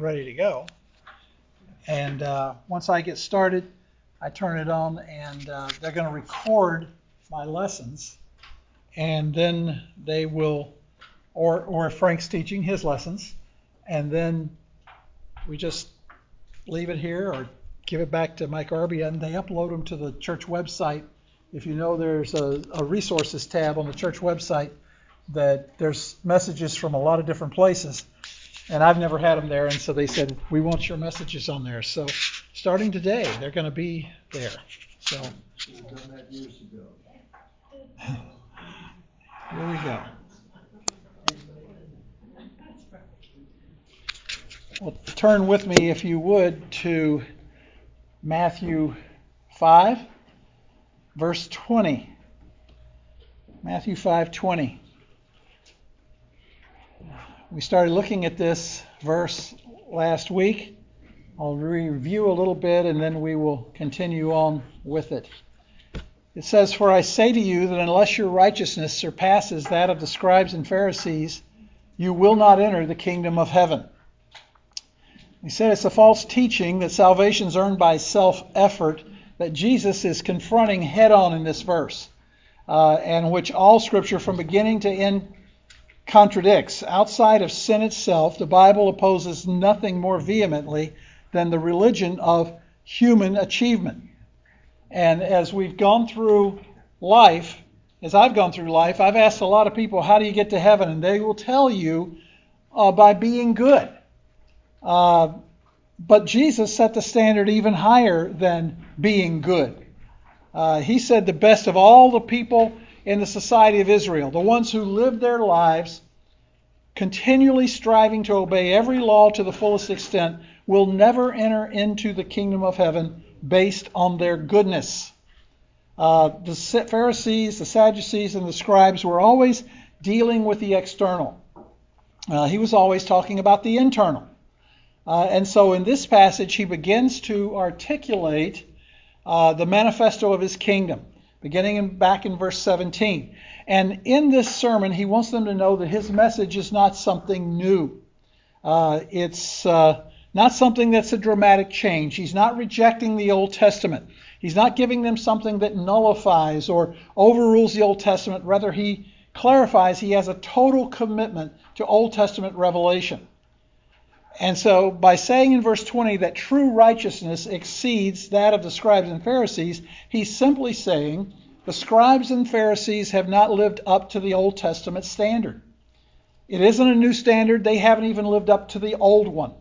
ready to go. And uh, once I get started, I turn it on, and uh, they're going to record my lessons, and then they will, or or Frank's teaching his lessons, and then we just leave it here or give it back to Mike Arby, and they upload them to the church website. If you know, there's a, a resources tab on the church website that there's messages from a lot of different places and I've never had them there. And so they said, we want your messages on there. So starting today, they're going to be there. So here we go. Well, turn with me, if you would, to Matthew 5, verse 20. Matthew 5:20. We started looking at this verse last week. I'll review a little bit and then we will continue on with it. It says, For I say to you that unless your righteousness surpasses that of the scribes and Pharisees, you will not enter the kingdom of heaven. He said it's a false teaching that salvation is earned by self effort that Jesus is confronting head on in this verse, uh, and which all scripture from beginning to end contradicts. Outside of sin itself, the Bible opposes nothing more vehemently than the religion of human achievement. And as we've gone through life, as I've gone through life, I've asked a lot of people, How do you get to heaven? And they will tell you uh, by being good. Uh, but Jesus set the standard even higher than being good. Uh, he said the best of all the people in the society of Israel, the ones who lived their lives continually striving to obey every law to the fullest extent, will never enter into the kingdom of heaven based on their goodness. Uh, the Pharisees, the Sadducees, and the scribes were always dealing with the external. Uh, he was always talking about the internal. Uh, and so in this passage, he begins to articulate uh, the manifesto of his kingdom beginning in, back in verse 17. And in this sermon, he wants them to know that his message is not something new. Uh, it's uh, not something that's a dramatic change. He's not rejecting the Old Testament. He's not giving them something that nullifies or overrules the Old Testament. Rather, he clarifies he has a total commitment to Old Testament revelation. And so, by saying in verse 20 that true righteousness exceeds that of the scribes and Pharisees, he's simply saying the scribes and Pharisees have not lived up to the Old Testament standard. It isn't a new standard, they haven't even lived up to the old one.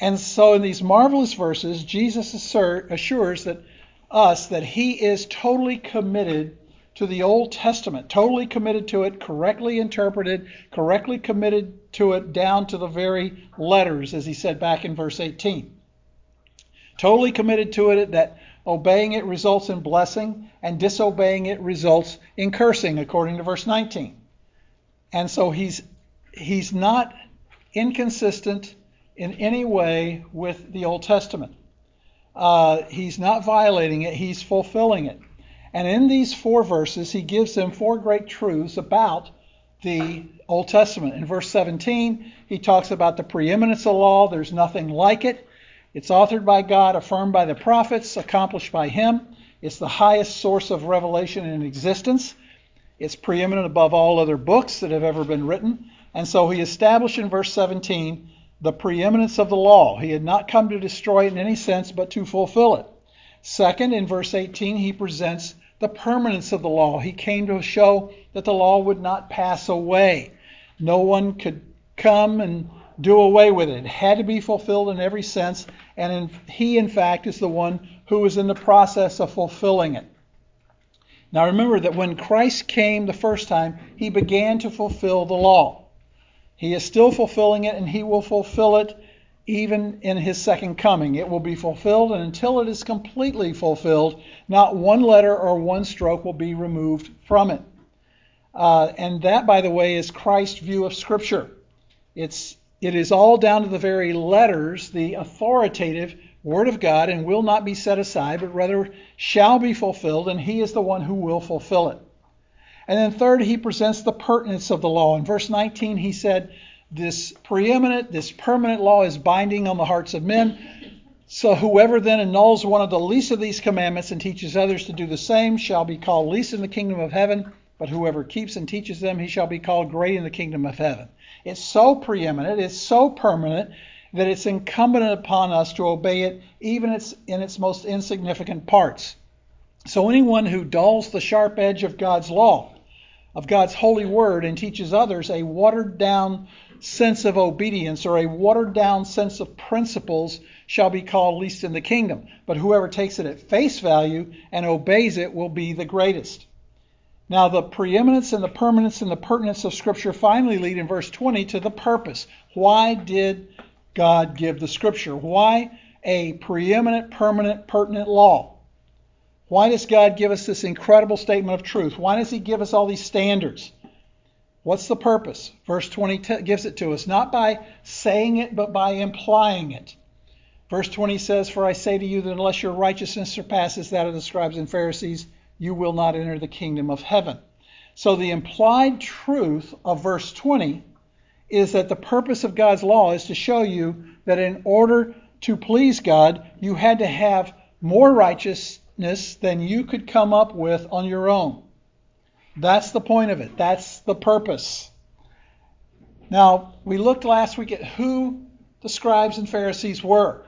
And so, in these marvelous verses, Jesus assures that us that he is totally committed to the Old Testament, totally committed to it, correctly interpreted, correctly committed to it down to the very letters, as he said back in verse 18. Totally committed to it that obeying it results in blessing and disobeying it results in cursing, according to verse 19. And so he's he's not inconsistent in any way with the Old Testament. Uh, he's not violating it, he's fulfilling it. And in these four verses, he gives them four great truths about the Old Testament. In verse 17, he talks about the preeminence of the law. There's nothing like it. It's authored by God, affirmed by the prophets, accomplished by him. It's the highest source of revelation in existence. It's preeminent above all other books that have ever been written. And so he established in verse 17 the preeminence of the law. He had not come to destroy it in any sense, but to fulfill it. Second, in verse 18, he presents the permanence of the law. He came to show that the law would not pass away. No one could come and do away with it. It had to be fulfilled in every sense, and in, he, in fact, is the one who is in the process of fulfilling it. Now remember that when Christ came the first time, he began to fulfill the law. He is still fulfilling it, and he will fulfill it even in his second coming. It will be fulfilled, and until it is completely fulfilled, not one letter or one stroke will be removed from it. Uh, and that, by the way, is Christ's view of Scripture. It's it is all down to the very letters, the authoritative Word of God, and will not be set aside, but rather shall be fulfilled, and He is the one who will fulfill it. And then, third, he presents the pertinence of the law. In verse 19, he said, This preeminent, this permanent law is binding on the hearts of men. So whoever then annuls one of the least of these commandments and teaches others to do the same shall be called least in the kingdom of heaven, but whoever keeps and teaches them, he shall be called great in the kingdom of heaven. It's so preeminent, it's so permanent that it's incumbent upon us to obey it even in its most insignificant parts. So anyone who dulls the sharp edge of God's law, of God's holy word, and teaches others a watered down sense of obedience or a watered down sense of principles shall be called least in the kingdom, but whoever takes it at face value and obeys it will be the greatest. Now, the preeminence and the permanence and the pertinence of Scripture finally lead in verse 20 to the purpose. Why did God give the Scripture? Why a preeminent, permanent, pertinent law? Why does God give us this incredible statement of truth? Why does He give us all these standards? What's the purpose? Verse 20 t- gives it to us, not by saying it, but by implying it. Verse 20 says, For I say to you that unless your righteousness surpasses that of the scribes and Pharisees, you will not enter the kingdom of heaven. So the implied truth of verse 20 is that the purpose of God's law is to show you that in order to please God, you had to have more righteousness than you could come up with on your own. That's the point of it. That's the purpose. Now, we looked last week at who the scribes and Pharisees were.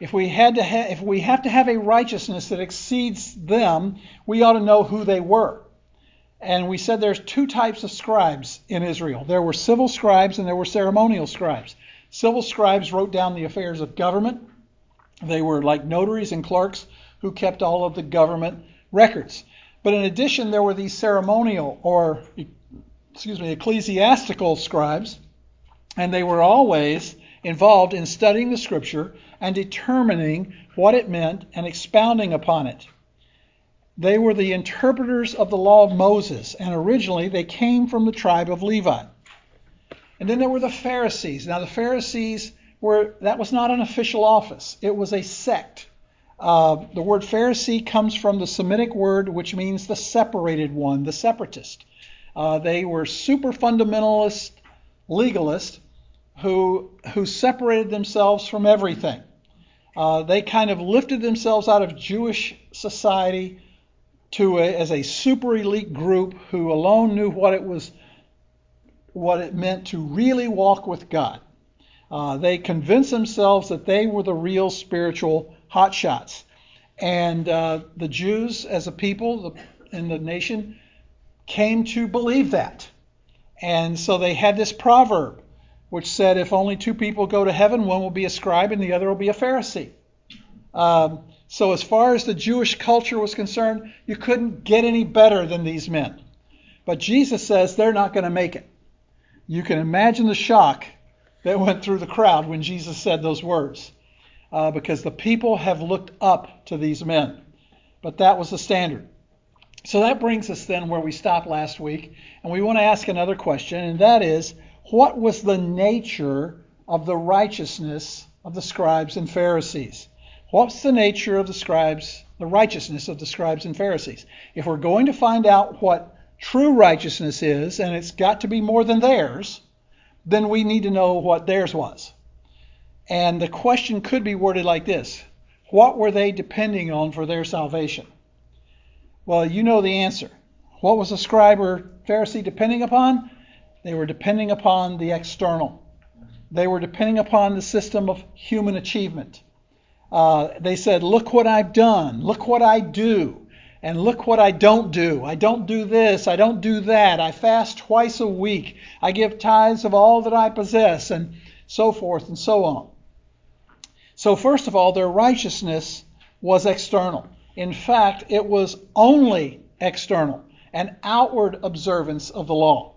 If we had to ha- if we have to have a righteousness that exceeds them, we ought to know who they were. And we said there's two types of scribes in Israel. There were civil scribes and there were ceremonial scribes. Civil scribes wrote down the affairs of government. They were like notaries and clerks who kept all of the government records. But in addition, there were these ceremonial or excuse me, ecclesiastical scribes, and they were always involved in studying the scripture and determining what it meant and expounding upon it. They were the interpreters of the law of Moses, and originally they came from the tribe of Levi. And then there were the Pharisees. Now, the Pharisees were, that was not an official office, it was a sect. Uh, the word Pharisee comes from the Semitic word which means the separated one, the separatist. Uh, they were super fundamentalist legalists who, who separated themselves from everything. Uh, they kind of lifted themselves out of Jewish society to a, as a super elite group who alone knew what it was, what it meant to really walk with God. Uh, they convinced themselves that they were the real spiritual hotshots, and uh, the Jews, as a people in the nation, came to believe that, and so they had this proverb which said, if only two people go to heaven, one will be a scribe and the other will be a Pharisee. Um, so, as far as the Jewish culture was concerned, you couldn't get any better than these men. But Jesus says they're not going to make it. You can imagine the shock that went through the crowd when Jesus said those words, uh, because the people have looked up to these men. But that was the standard. So that brings us then where we stopped last week, and we want to ask another question, and that is what was the nature of the righteousness of the scribes and Pharisees? What's the nature of the scribes, the righteousness of the scribes and Pharisees? If we're going to find out what true righteousness is, and it's got to be more than theirs, then we need to know what theirs was. And the question could be worded like this What were they depending on for their salvation? Well, you know the answer. What was the scribe or Pharisee depending upon? They were depending upon the external. They were depending upon the system of human achievement. Uh, they said, Look what I've done. Look what I do. And look what I don't do. I don't do this. I don't do that. I fast twice a week. I give tithes of all that I possess, and so forth and so on. So, first of all, their righteousness was external. In fact, it was only external, an outward observance of the law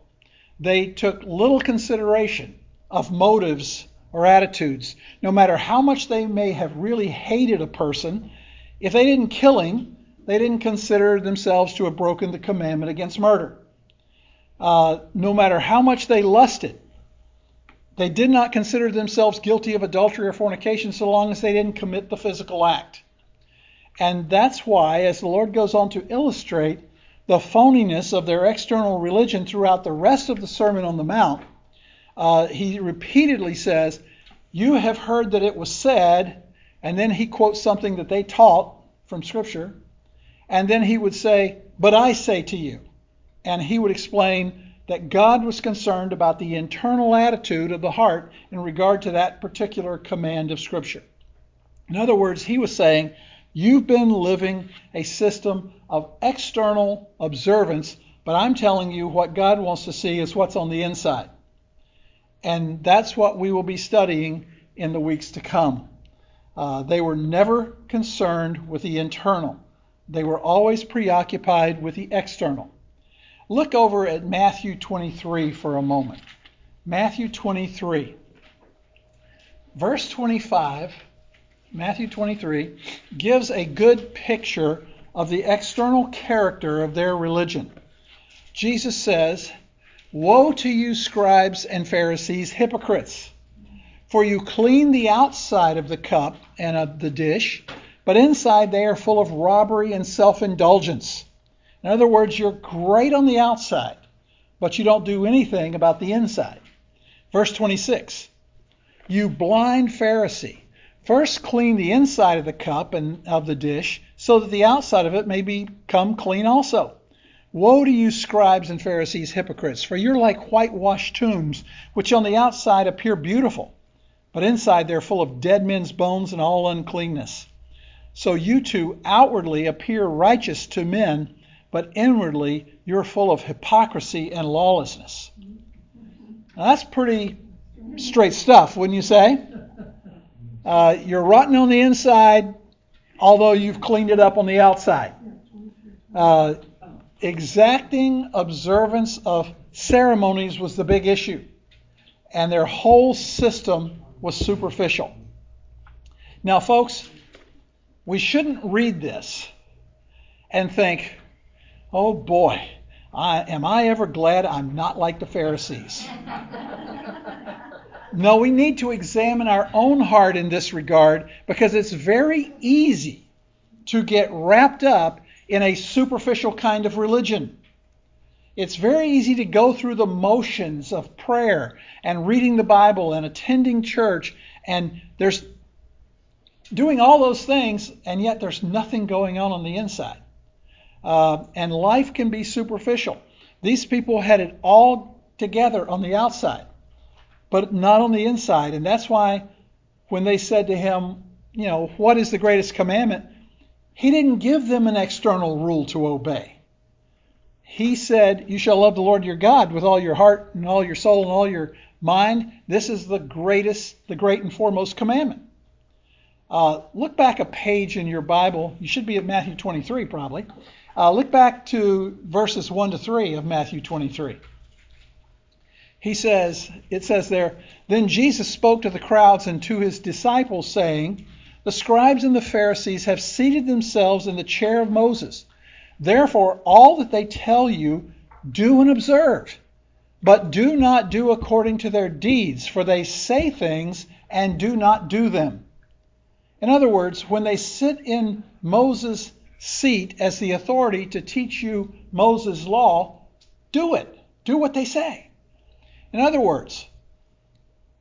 they took little consideration of motives or attitudes. No matter how much they may have really hated a person, if they didn't kill him, they didn't consider themselves to have broken the commandment against murder. Uh, no matter how much they lusted, they did not consider themselves guilty of adultery or fornication so long as they didn't commit the physical act. And that's why, as the Lord goes on to illustrate, the phoniness of their external religion throughout the rest of the Sermon on the Mount, uh, he repeatedly says, You have heard that it was said, and then he quotes something that they taught from Scripture, and then he would say, But I say to you. And he would explain that God was concerned about the internal attitude of the heart in regard to that particular command of Scripture. In other words, he was saying, You've been living a system of external observance, but I'm telling you what God wants to see is what's on the inside. And that's what we will be studying in the weeks to come. Uh, they were never concerned with the internal, they were always preoccupied with the external. Look over at Matthew 23 for a moment. Matthew 23, verse 25. Matthew 23 gives a good picture of the external character of their religion. Jesus says, Woe to you, scribes and Pharisees, hypocrites! For you clean the outside of the cup and of the dish, but inside they are full of robbery and self indulgence. In other words, you're great on the outside, but you don't do anything about the inside. Verse 26 You blind Pharisee, first clean the inside of the cup and of the dish, so that the outside of it may become clean also. Woe to you, scribes and Pharisees, hypocrites, for you're like whitewashed tombs, which on the outside appear beautiful, but inside they're full of dead men's bones and all uncleanness. So you too outwardly appear righteous to men, but inwardly you're full of hypocrisy and lawlessness. Now, that's pretty straight stuff, wouldn't you say? Uh, you're rotten on the inside, although you've cleaned it up on the outside. Uh, exacting observance of ceremonies was the big issue, and their whole system was superficial. Now, folks, we shouldn't read this and think, oh boy, I, am I ever glad I'm not like the Pharisees? no, we need to examine our own heart in this regard because it's very easy to get wrapped up in a superficial kind of religion. It's very easy to go through the motions of prayer and reading the Bible and attending church, and there's doing all those things, and yet there's nothing going on on the inside. Uh, and life can be superficial. These people had it all together on the outside, but not on the inside. And that's why when they said to him, you know, what is the greatest commandment? He didn't give them an external rule to obey. He said, You shall love the Lord your God with all your heart and all your soul and all your mind. This is the greatest, the great and foremost commandment. Uh, look back a page in your Bible. You should be at Matthew 23 probably. Uh, look back to verses 1 to 3 of Matthew 23. He says, it says there, Then Jesus spoke to the crowds and to his disciples, saying, The scribes and the Pharisees have seated themselves in the chair of Moses. Therefore, all that they tell you, do and observe. But do not do according to their deeds, for they say things and do not do them. In other words, when they sit in Moses' seat as the authority to teach you Moses' law, do it. Do what they say. In other words,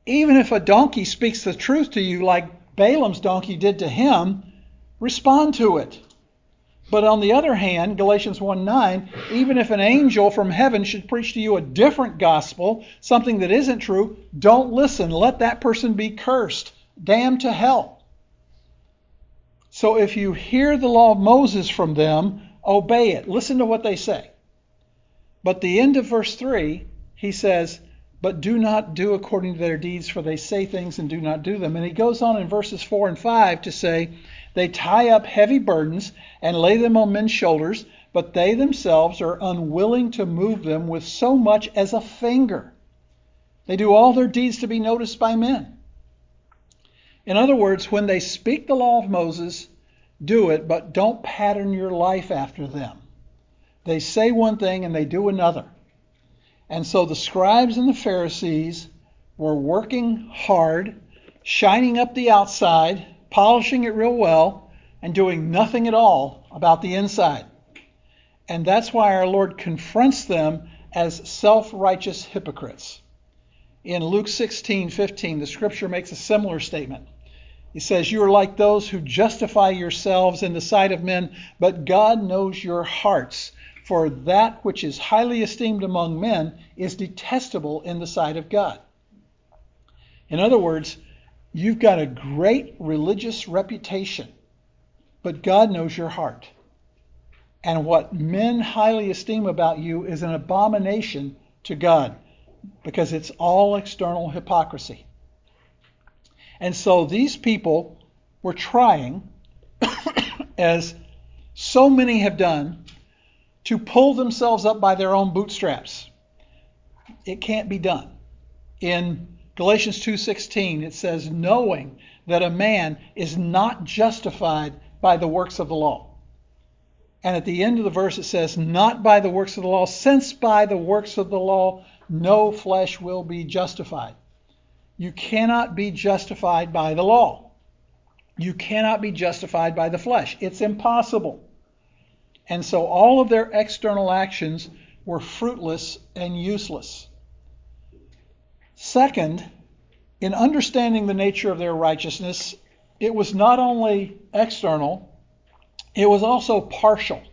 even if a donkey speaks the truth to you like Balaam's donkey did to him, respond to it. But on the other hand, Galatians 1 9, even if an angel from heaven should preach to you a different gospel, something that isn't true, don't listen. Let that person be cursed, damned to hell. So if you hear the law of Moses from them, obey it. Listen to what they say. But the end of verse 3, he says, But do not do according to their deeds, for they say things and do not do them. And he goes on in verses 4 and 5 to say, They tie up heavy burdens and lay them on men's shoulders, but they themselves are unwilling to move them with so much as a finger. They do all their deeds to be noticed by men. In other words, when they speak the law of Moses, do it, but don't pattern your life after them. They say one thing and they do another. And so the scribes and the Pharisees were working hard, shining up the outside, polishing it real well, and doing nothing at all about the inside. And that's why our Lord confronts them as self righteous hypocrites. In Luke 16:15, the scripture makes a similar statement. He says, You are like those who justify yourselves in the sight of men, but God knows your hearts. For that which is highly esteemed among men is detestable in the sight of God. In other words, you've got a great religious reputation, but God knows your heart. And what men highly esteem about you is an abomination to God because it's all external hypocrisy. And so these people were trying, as so many have done, to pull themselves up by their own bootstraps. It can't be done. In Galatians 2:16 it says knowing that a man is not justified by the works of the law. And at the end of the verse it says not by the works of the law since by the works of the law no flesh will be justified. You cannot be justified by the law. You cannot be justified by the flesh. It's impossible. And so all of their external actions were fruitless and useless. Second, in understanding the nature of their righteousness, it was not only external, it was also partial.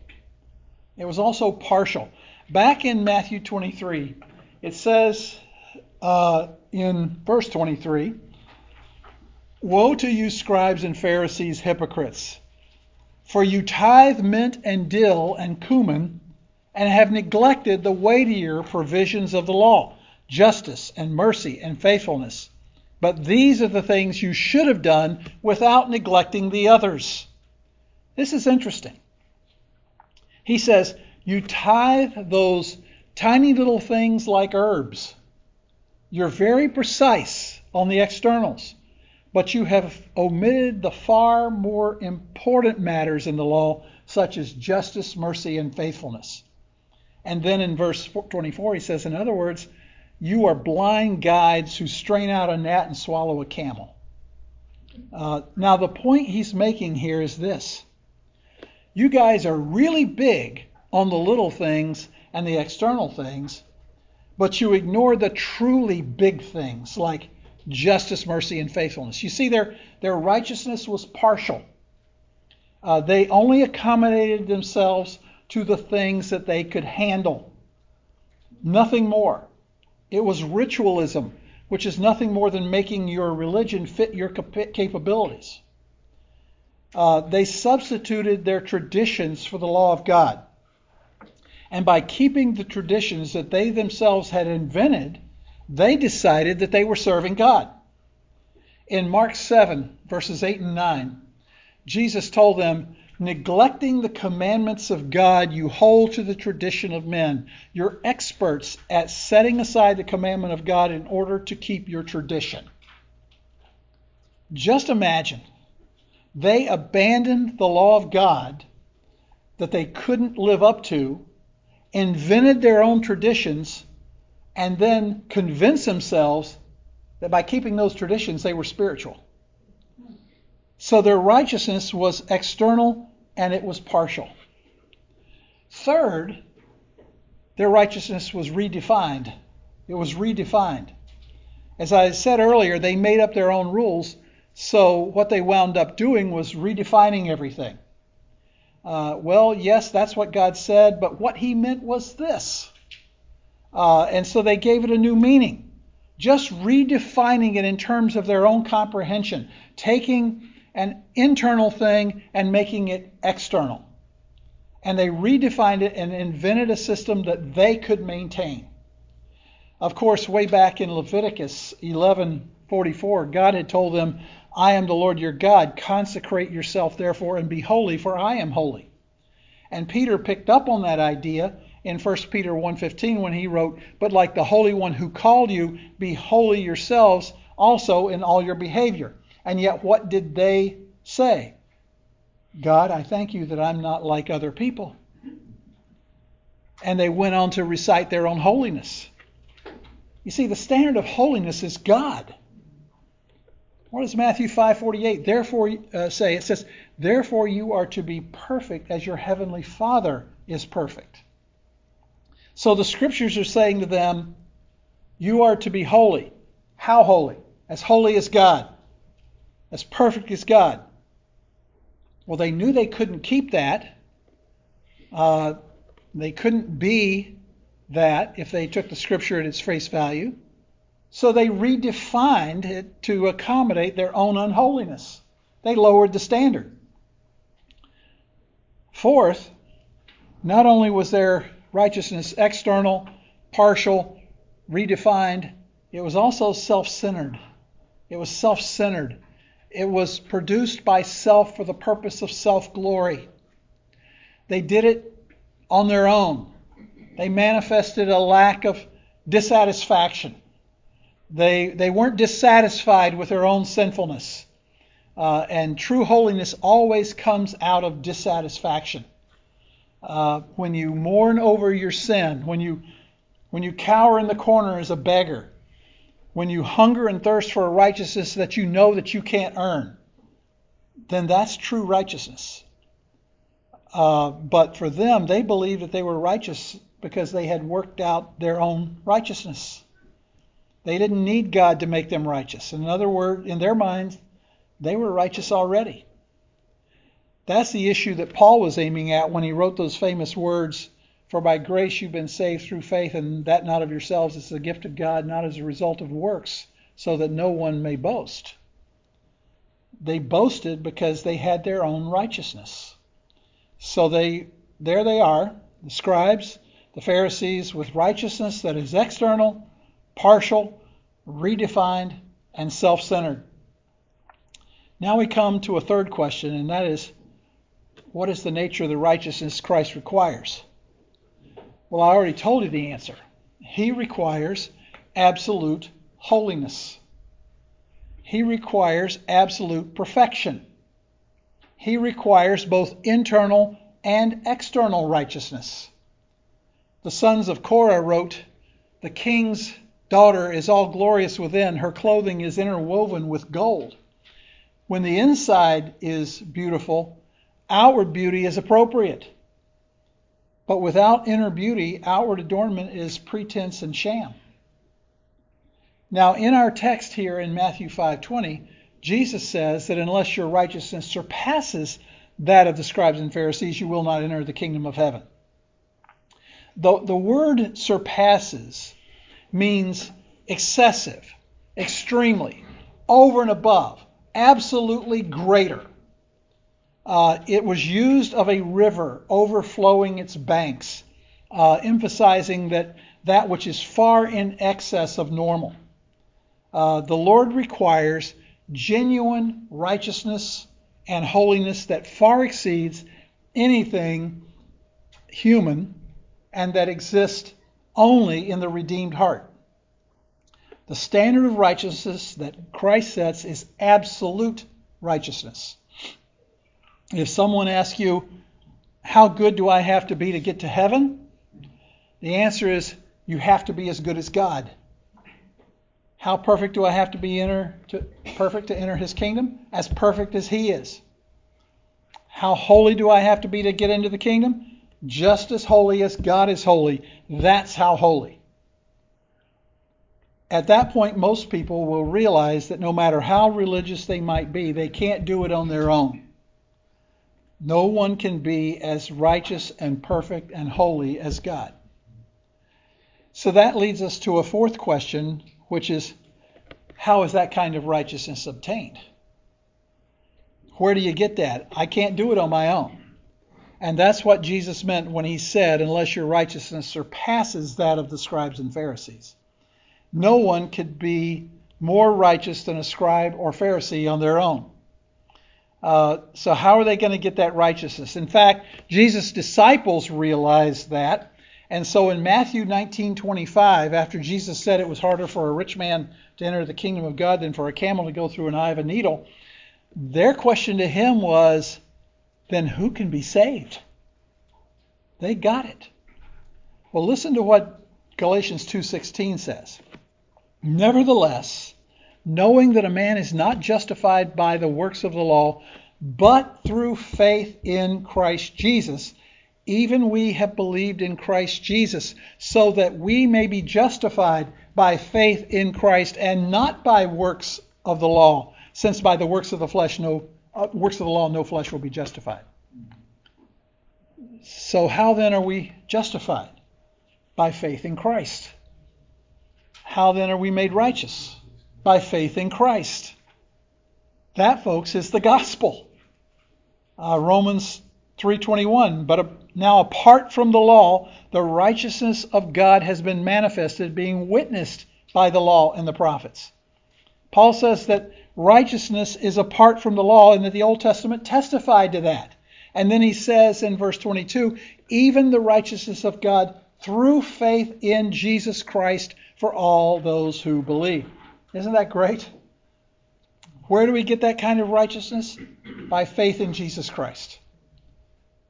It was also partial. Back in Matthew 23, it says uh, in verse 23 Woe to you, scribes and Pharisees, hypocrites! For you tithe mint and dill and cumin, and have neglected the weightier provisions of the law justice and mercy and faithfulness. But these are the things you should have done without neglecting the others. This is interesting. He says, You tithe those tiny little things like herbs. You're very precise on the externals, but you have omitted the far more important matters in the law, such as justice, mercy, and faithfulness. And then in verse 24, he says, In other words, you are blind guides who strain out a gnat and swallow a camel. Uh, now, the point he's making here is this you guys are really big on the little things and the external things, but you ignore the truly big things like justice, mercy, and faithfulness. You see, their, their righteousness was partial. Uh, they only accommodated themselves to the things that they could handle, nothing more. It was ritualism, which is nothing more than making your religion fit your capabilities. Uh, they substituted their traditions for the law of God. And by keeping the traditions that they themselves had invented, they decided that they were serving God. In Mark 7, verses 8 and 9, Jesus told them, Neglecting the commandments of God, you hold to the tradition of men. You're experts at setting aside the commandment of God in order to keep your tradition. Just imagine they abandoned the law of God that they couldn't live up to, invented their own traditions, and then convinced themselves that by keeping those traditions they were spiritual. So their righteousness was external and it was partial. Third, their righteousness was redefined. It was redefined. As I said earlier, they made up their own rules, so what they wound up doing was redefining everything. Uh, well, yes, that's what God said, but what He meant was this. Uh, and so they gave it a new meaning, just redefining it in terms of their own comprehension, taking an internal thing and making it external. And they redefined it and invented a system that they could maintain. Of course, way back in Leviticus 11:44, God had told them, "I am the Lord your God. Consecrate yourself therefore and be holy, for I am holy." And Peter picked up on that idea in 1 Peter 1:15 when he wrote, "But like the Holy One who called you, be holy yourselves also in all your behavior." And yet, what did they say? God, I thank you that I'm not like other people. And they went on to recite their own holiness. You see, the standard of holiness is God. What does Matthew 5:48 therefore uh, say? It says, "Therefore you are to be perfect as your heavenly Father is perfect." So the scriptures are saying to them, you are to be holy. How holy? As holy as God, as perfect as God. Well, they knew they couldn't keep that. Uh, they couldn't be that if they took the scripture at its face value. So they redefined it to accommodate their own unholiness. They lowered the standard. Fourth, not only was their righteousness external, partial, redefined, it was also self centered. It was self centered. It was produced by self for the purpose of self glory. They did it on their own. They manifested a lack of dissatisfaction. They, they weren't dissatisfied with their own sinfulness. Uh, and true holiness always comes out of dissatisfaction. Uh, when you mourn over your sin, when you, when you cower in the corner as a beggar, when you hunger and thirst for a righteousness that you know that you can't earn, then that's true righteousness. Uh, but for them, they believed that they were righteous because they had worked out their own righteousness. They didn't need God to make them righteous. In other words, in their minds, they were righteous already. That's the issue that Paul was aiming at when he wrote those famous words For by grace you've been saved through faith, and that not of yourselves, it's the gift of God, not as a result of works, so that no one may boast. They boasted because they had their own righteousness. So they there they are, the scribes, the Pharisees, with righteousness that is external, partial, redefined, and self centered. Now we come to a third question, and that is what is the nature of the righteousness Christ requires? Well, I already told you the answer. He requires absolute holiness. He requires absolute perfection. He requires both internal and external righteousness. The sons of Korah wrote, The king's daughter is all glorious within, her clothing is interwoven with gold. When the inside is beautiful, outward beauty is appropriate. But without inner beauty, outward adornment is pretense and sham. Now, in our text here in Matthew 5:20, Jesus says that unless your righteousness surpasses that of the scribes and Pharisees, you will not enter the kingdom of heaven. The, the word surpasses means excessive, extremely, over and above, absolutely greater. Uh, it was used of a river overflowing its banks, uh, emphasizing that that which is far in excess of normal. Uh, the Lord requires genuine righteousness and holiness that far exceeds anything human and that exists only in the redeemed heart. The standard of righteousness that Christ sets is absolute righteousness. If someone asks you, How good do I have to be to get to heaven? The answer is, You have to be as good as God. How perfect do I have to be enter to, perfect to enter his kingdom? As perfect as he is. How holy do I have to be to get into the kingdom? Just as holy as God is holy. That's how holy. At that point, most people will realize that no matter how religious they might be, they can't do it on their own. No one can be as righteous and perfect and holy as God. So that leads us to a fourth question which is how is that kind of righteousness obtained? Where do you get that? I can't do it on my own. And that's what Jesus meant when he said, unless your righteousness surpasses that of the scribes and Pharisees. No one could be more righteous than a scribe or Pharisee on their own. Uh, so, how are they going to get that righteousness? In fact, Jesus' disciples realized that and so in Matthew 19:25, after Jesus said it was harder for a rich man to enter the kingdom of God than for a camel to go through an eye of a needle, their question to him was, then who can be saved? They got it. Well, listen to what Galatians 2:16 says. Nevertheless, knowing that a man is not justified by the works of the law, but through faith in Christ Jesus, even we have believed in Christ Jesus, so that we may be justified by faith in Christ and not by works of the law, since by the works of the flesh no works of the law no flesh will be justified. So how then are we justified? By faith in Christ. How then are we made righteous? By faith in Christ. That, folks, is the gospel. Uh, Romans 3:21. But now, apart from the law, the righteousness of God has been manifested, being witnessed by the law and the prophets. Paul says that righteousness is apart from the law, and that the Old Testament testified to that. And then he says in verse 22, even the righteousness of God through faith in Jesus Christ for all those who believe. Isn't that great? Where do we get that kind of righteousness? By faith in Jesus Christ.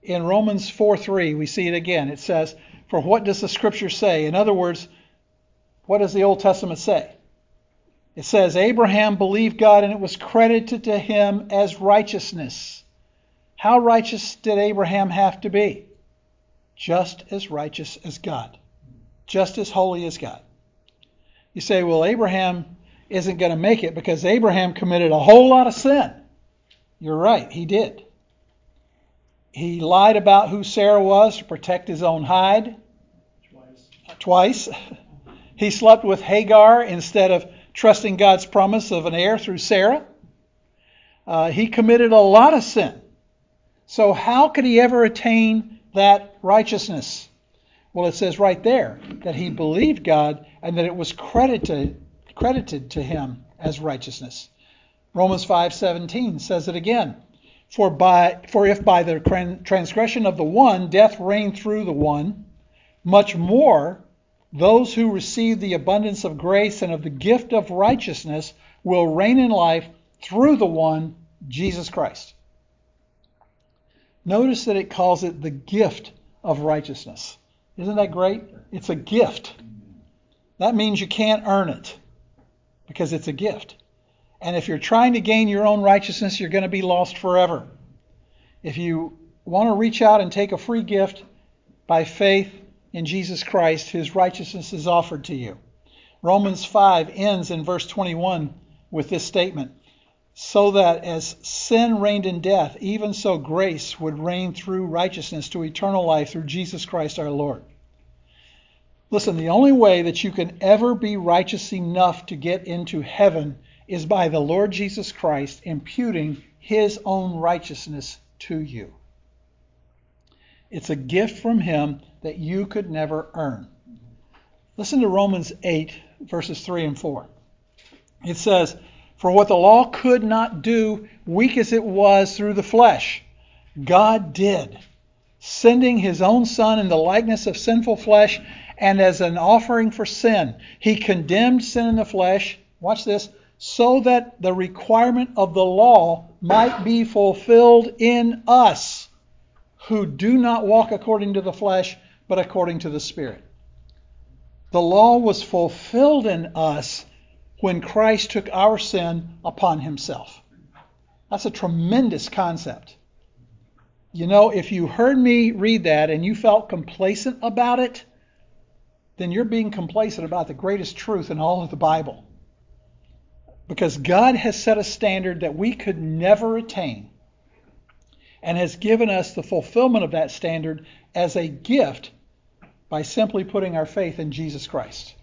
In Romans 4:3, we see it again. It says, For what does the scripture say? In other words, what does the Old Testament say? It says, Abraham believed God and it was credited to him as righteousness. How righteous did Abraham have to be? Just as righteous as God, just as holy as God. You say, well, Abraham isn't going to make it because Abraham committed a whole lot of sin. You're right, he did. He lied about who Sarah was to protect his own hide. Twice. Twice. he slept with Hagar instead of trusting God's promise of an heir through Sarah. Uh, he committed a lot of sin. So, how could he ever attain that righteousness? Well, it says right there that he believed God and that it was credited credited to him as righteousness. Romans 5:17 says it again. For by for if by the transgression of the one death reigned through the one, much more those who receive the abundance of grace and of the gift of righteousness will reign in life through the one Jesus Christ. Notice that it calls it the gift of righteousness. Isn't that great? It's a gift. That means you can't earn it because it's a gift. And if you're trying to gain your own righteousness, you're going to be lost forever. If you want to reach out and take a free gift by faith in Jesus Christ, his righteousness is offered to you. Romans 5 ends in verse 21 with this statement so that as sin reigned in death, even so grace would reign through righteousness to eternal life through Jesus Christ our Lord. Listen, the only way that you can ever be righteous enough to get into heaven is by the Lord Jesus Christ imputing his own righteousness to you. It's a gift from him that you could never earn. Listen to Romans 8, verses 3 and 4. It says, for what the law could not do, weak as it was through the flesh, God did, sending his own Son in the likeness of sinful flesh and as an offering for sin. He condemned sin in the flesh, watch this, so that the requirement of the law might be fulfilled in us who do not walk according to the flesh, but according to the Spirit. The law was fulfilled in us when Christ took our sin upon himself. That's a tremendous concept. You know, if you heard me read that and you felt complacent about it, then you're being complacent about the greatest truth in all of the Bible. Because God has set a standard that we could never attain and has given us the fulfillment of that standard as a gift by simply putting our faith in Jesus Christ.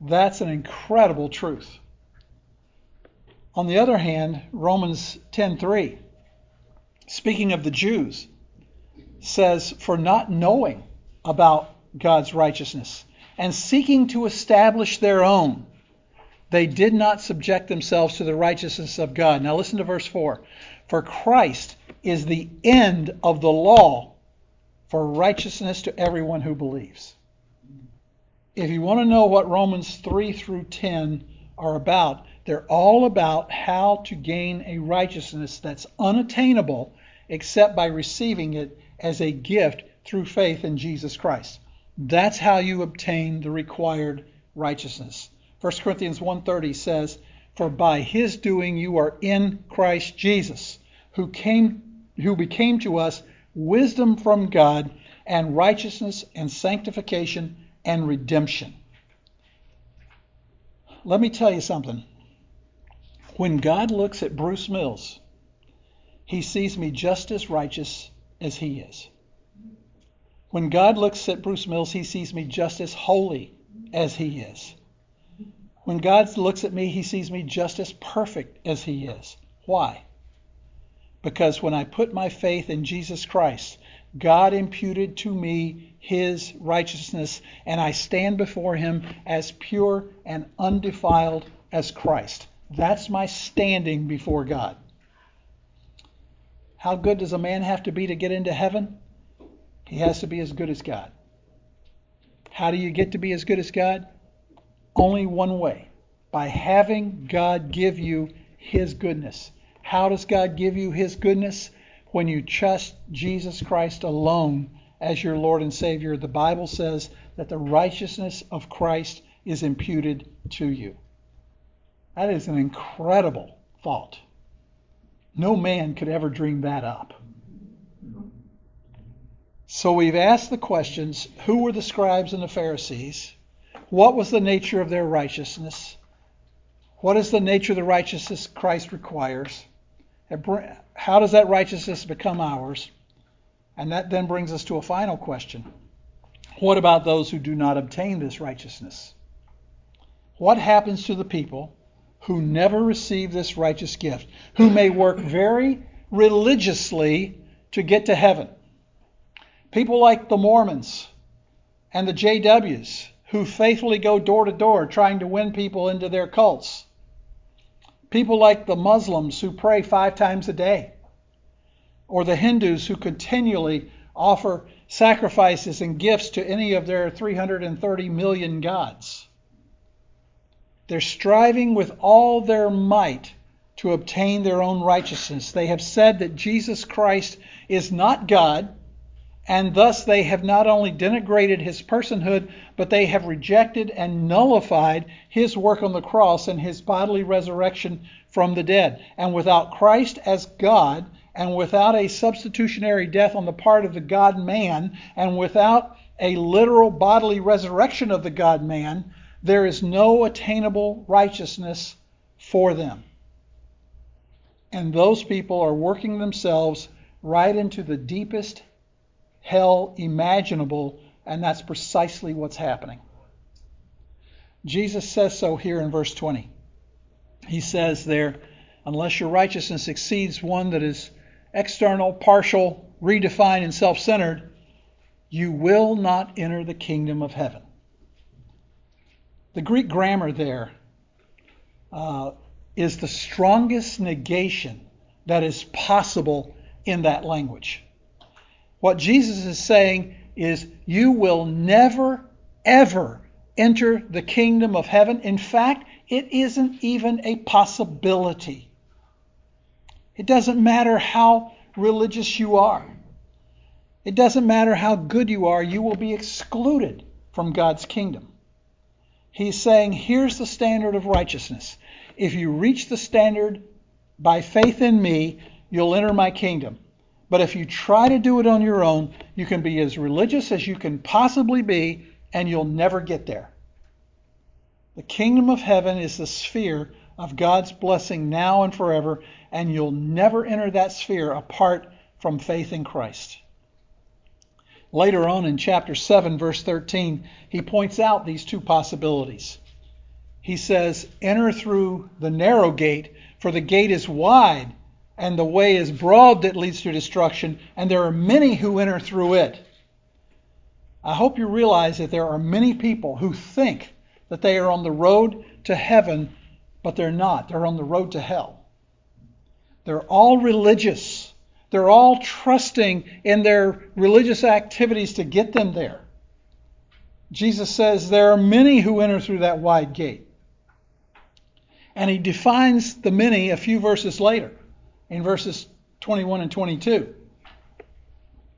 That's an incredible truth. On the other hand, Romans 10:3, speaking of the Jews, says, "For not knowing about God's righteousness and seeking to establish their own, they did not subject themselves to the righteousness of God." Now listen to verse 4. For Christ is the end of the law for righteousness to everyone who believes if you want to know what Romans 3 through 10 are about, they're all about how to gain a righteousness that's unattainable except by receiving it as a gift through faith in Jesus Christ. That's how you obtain the required righteousness. 1 Corinthians 1:30 says, "For by his doing you are in Christ Jesus, who came who became to us wisdom from God and righteousness and sanctification and redemption. let me tell you something. When God looks at Bruce Mills, he sees me just as righteous as he is. When God looks at Bruce Mills, he sees me just as holy as he is. When God looks at me, he sees me just as perfect as he is. Why? Because when I put my faith in Jesus Christ, God imputed to me his righteousness, and I stand before him as pure and undefiled as Christ. That's my standing before God. How good does a man have to be to get into heaven? He has to be as good as God. How do you get to be as good as God? Only one way by having God give you His goodness. How does God give you His goodness? When you trust Jesus Christ alone as your Lord and Savior, the Bible says that the righteousness of Christ is imputed to you. That is an incredible thought. No man could ever dream that up. So we've asked the questions who were the scribes and the Pharisees? What was the nature of their righteousness? What is the nature of the righteousness Christ requires? How does that righteousness become ours? And that then brings us to a final question. What about those who do not obtain this righteousness? What happens to the people who never receive this righteous gift, who may work very religiously to get to heaven? People like the Mormons and the JWs who faithfully go door to door trying to win people into their cults. People like the Muslims who pray five times a day. Or the Hindus who continually offer sacrifices and gifts to any of their 330 million gods. They're striving with all their might to obtain their own righteousness. They have said that Jesus Christ is not God and thus they have not only denigrated his personhood, but they have rejected and nullified his work on the cross and his bodily resurrection from the dead. And without Christ as God, and without a substitutionary death on the part of the God man, and without a literal bodily resurrection of the God man, there is no attainable righteousness for them. And those people are working themselves right into the deepest hell imaginable, and that's precisely what's happening. Jesus says so here in verse 20. He says there, unless your righteousness exceeds one that is external, partial, redefined, and self centered, you will not enter the kingdom of heaven. The Greek grammar there uh, is the strongest negation that is possible in that language. What Jesus is saying is, you will never, ever enter the kingdom of heaven. In fact, it isn't even a possibility. It doesn't matter how religious you are. It doesn't matter how good you are, you will be excluded from God's kingdom. He's saying, here's the standard of righteousness. If you reach the standard by faith in me, you'll enter my kingdom. But if you try to do it on your own, you can be as religious as you can possibly be, and you'll never get there. The kingdom of heaven is the sphere of God's blessing now and forever, and you'll never enter that sphere apart from faith in Christ. Later on in chapter 7, verse 13, he points out these two possibilities. He says, Enter through the narrow gate, for the gate is wide and the way is broad that leads to destruction, and there are many who enter through it. I hope you realize that there are many people who think that they are on the road to heaven, but they're not. They're on the road to hell. They're all religious. They're all trusting in their religious activities to get them there. Jesus says there are many who enter through that wide gate. And he defines the many a few verses later in verses 21 and 22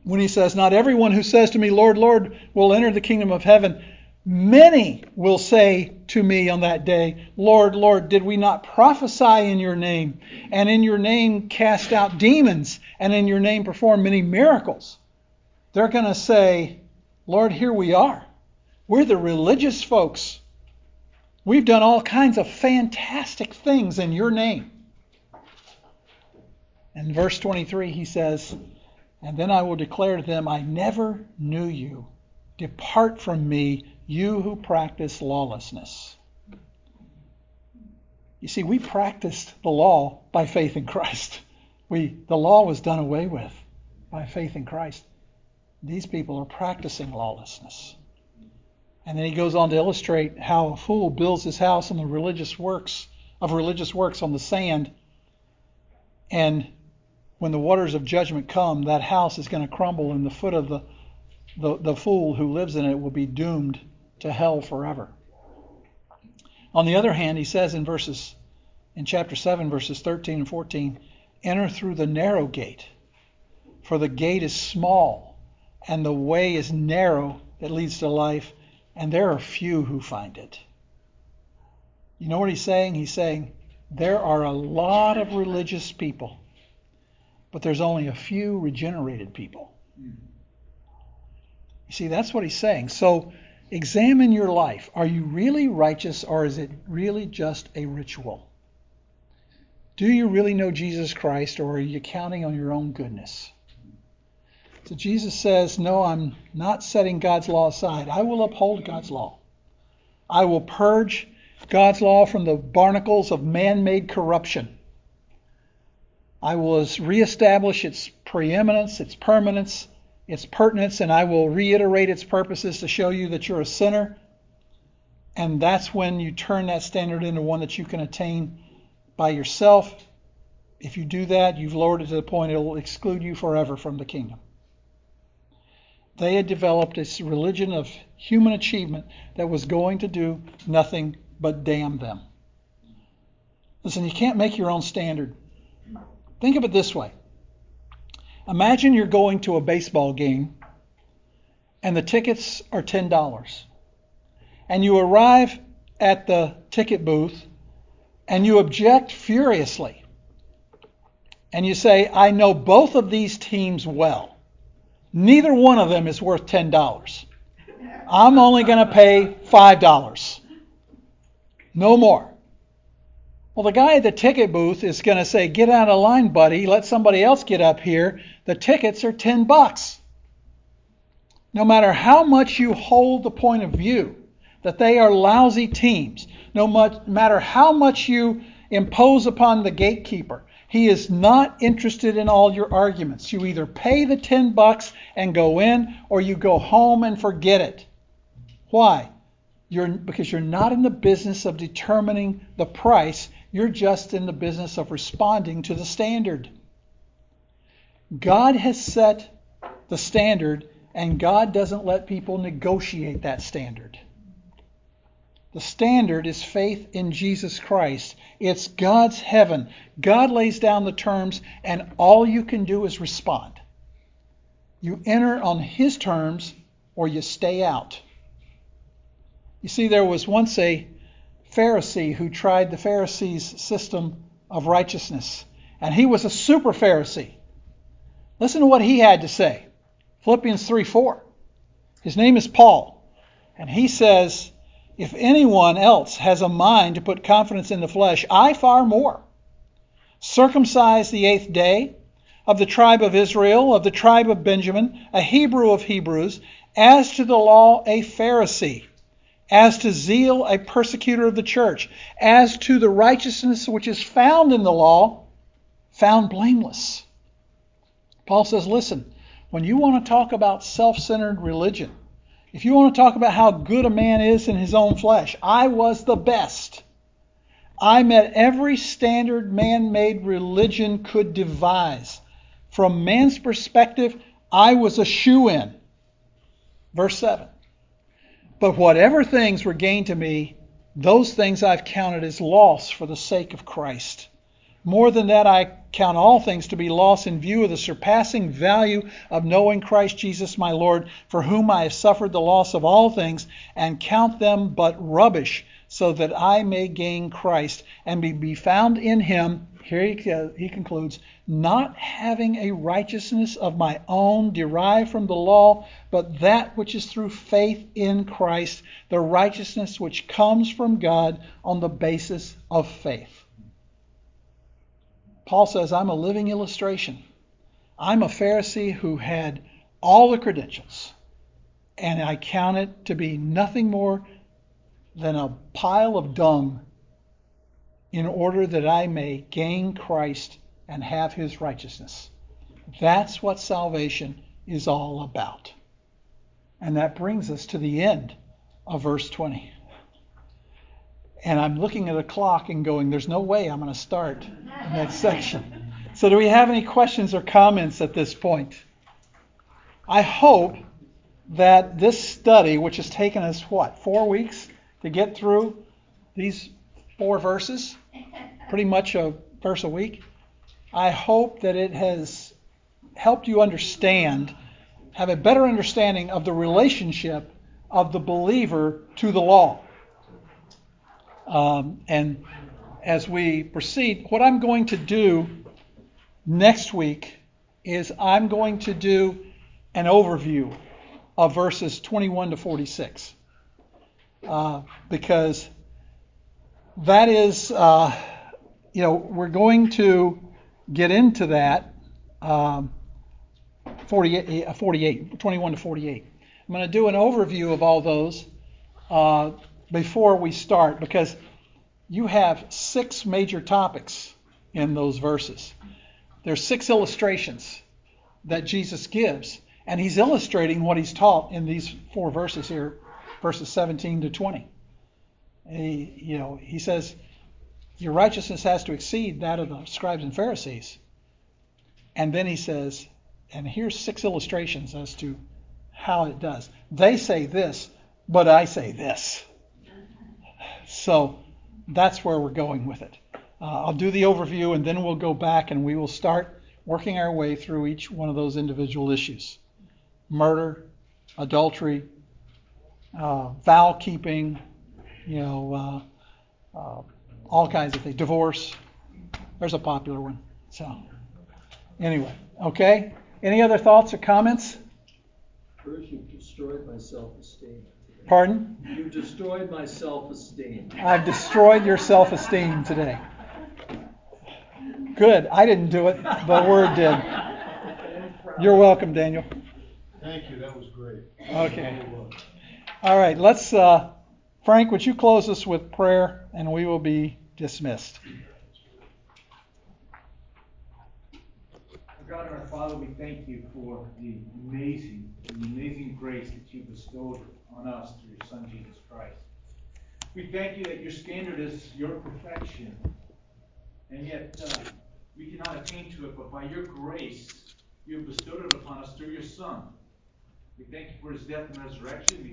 when he says, Not everyone who says to me, Lord, Lord, will enter the kingdom of heaven. Many will say to me on that day, Lord, Lord, did we not prophesy in your name, and in your name cast out demons, and in your name perform many miracles? They're going to say, Lord, here we are. We're the religious folks. We've done all kinds of fantastic things in your name. In verse 23, he says, And then I will declare to them, I never knew you. Depart from me, you who practice lawlessness. You see, we practiced the law by faith in Christ. We, the law was done away with by faith in Christ. These people are practicing lawlessness. And then he goes on to illustrate how a fool builds his house on the religious works of religious works on the sand. And when the waters of judgment come, that house is going to crumble, and the foot of the, the, the fool who lives in it will be doomed to hell forever. On the other hand, he says in verses in chapter 7, verses 13 and 14, enter through the narrow gate, for the gate is small, and the way is narrow that leads to life, and there are few who find it. You know what he's saying? He's saying there are a lot of religious people, but there's only a few regenerated people. You see, that's what he's saying. So examine your life. Are you really righteous or is it really just a ritual? Do you really know Jesus Christ or are you counting on your own goodness? So Jesus says, No, I'm not setting God's law aside. I will uphold God's law. I will purge God's law from the barnacles of man made corruption. I will reestablish its preeminence, its permanence, its pertinence, and I will reiterate its purposes to show you that you're a sinner. And that's when you turn that standard into one that you can attain by yourself. If you do that, you've lowered it to the point it will exclude you forever from the kingdom. They had developed this religion of human achievement that was going to do nothing but damn them. Listen, you can't make your own standard. Think of it this way Imagine you're going to a baseball game and the tickets are $10. And you arrive at the ticket booth and you object furiously. And you say, I know both of these teams well. Neither one of them is worth $10. I'm only going to pay $5. No more. Well, the guy at the ticket booth is going to say, Get out of line, buddy. Let somebody else get up here. The tickets are 10 bucks. No matter how much you hold the point of view that they are lousy teams, no matter how much you impose upon the gatekeeper, he is not interested in all your arguments. You either pay the 10 bucks and go in, or you go home and forget it. Why? You're, because you're not in the business of determining the price you're just in the business of responding to the standard. God has set the standard, and God doesn't let people negotiate that standard. The standard is faith in Jesus Christ. It's God's heaven. God lays down the terms, and all you can do is respond. You enter on His terms, or you stay out. You see, there was once a Pharisee who tried the Pharisees' system of righteousness. And he was a super Pharisee. Listen to what he had to say. Philippians 3 4. His name is Paul. And he says, If anyone else has a mind to put confidence in the flesh, I far more. Circumcised the eighth day, of the tribe of Israel, of the tribe of Benjamin, a Hebrew of Hebrews, as to the law, a Pharisee as to zeal, a persecutor of the church, as to the righteousness which is found in the law, found blameless. Paul says, listen, when you want to talk about self centered religion, if you want to talk about how good a man is in his own flesh, I was the best. I met every standard man made religion could devise. From man's perspective, I was a shoe in. Verse 7. But whatever things were gained to me, those things I've counted as loss for the sake of Christ. More than that, I count all things to be loss in view of the surpassing value of knowing Christ Jesus my Lord, for whom I have suffered the loss of all things, and count them but rubbish, so that I may gain Christ and be found in him, here he, uh, he concludes, not having a righteousness of my own derived from the law, but that which is through faith in Christ, the righteousness which comes from God on the basis of faith. Paul says, I'm a living illustration. I'm a Pharisee who had all the credentials, and I count it to be nothing more than a pile of dung in order that I may gain Christ and have his righteousness. That's what salvation is all about. And that brings us to the end of verse 20. And I'm looking at the clock and going, there's no way I'm going to start the next section. So, do we have any questions or comments at this point? I hope that this study, which has taken us, what, four weeks to get through these four verses, pretty much a verse a week, I hope that it has helped you understand, have a better understanding of the relationship of the believer to the law. Um, and as we proceed, what I'm going to do next week is I'm going to do an overview of verses 21 to 46. Uh, because that is, uh, you know, we're going to get into that um, 48, 48, 21 to 48. I'm going to do an overview of all those uh, before we start because you have six major topics in those verses. There's six illustrations that Jesus gives, and he's illustrating what he's taught in these four verses here, verses 17 to 20. He, you know, he says your righteousness has to exceed that of the scribes and Pharisees. And then he says, and here's six illustrations as to how it does. They say this, but I say this. So that's where we're going with it. Uh, I'll do the overview and then we'll go back and we will start working our way through each one of those individual issues murder, adultery, uh, vow keeping, you know, uh, uh, all kinds of things. Divorce. There's a popular one. So, anyway, okay. Any other thoughts or comments? First, you've destroyed my self-esteem. Pardon? You've destroyed my self-esteem. I've destroyed your self-esteem today. Good. I didn't do it. The Word did. You're welcome, Daniel. Thank you. That was great. Okay. All right. Let's. Uh, Frank, would you close us with prayer, and we will be dismissed. God and our Father, we thank you for the amazing, the amazing grace that you bestowed on us through your Son Jesus Christ. We thank you that your standard is your perfection, and yet uh, we cannot attain to it, but by your grace, you have bestowed it upon us through your Son. We thank you for his death and resurrection.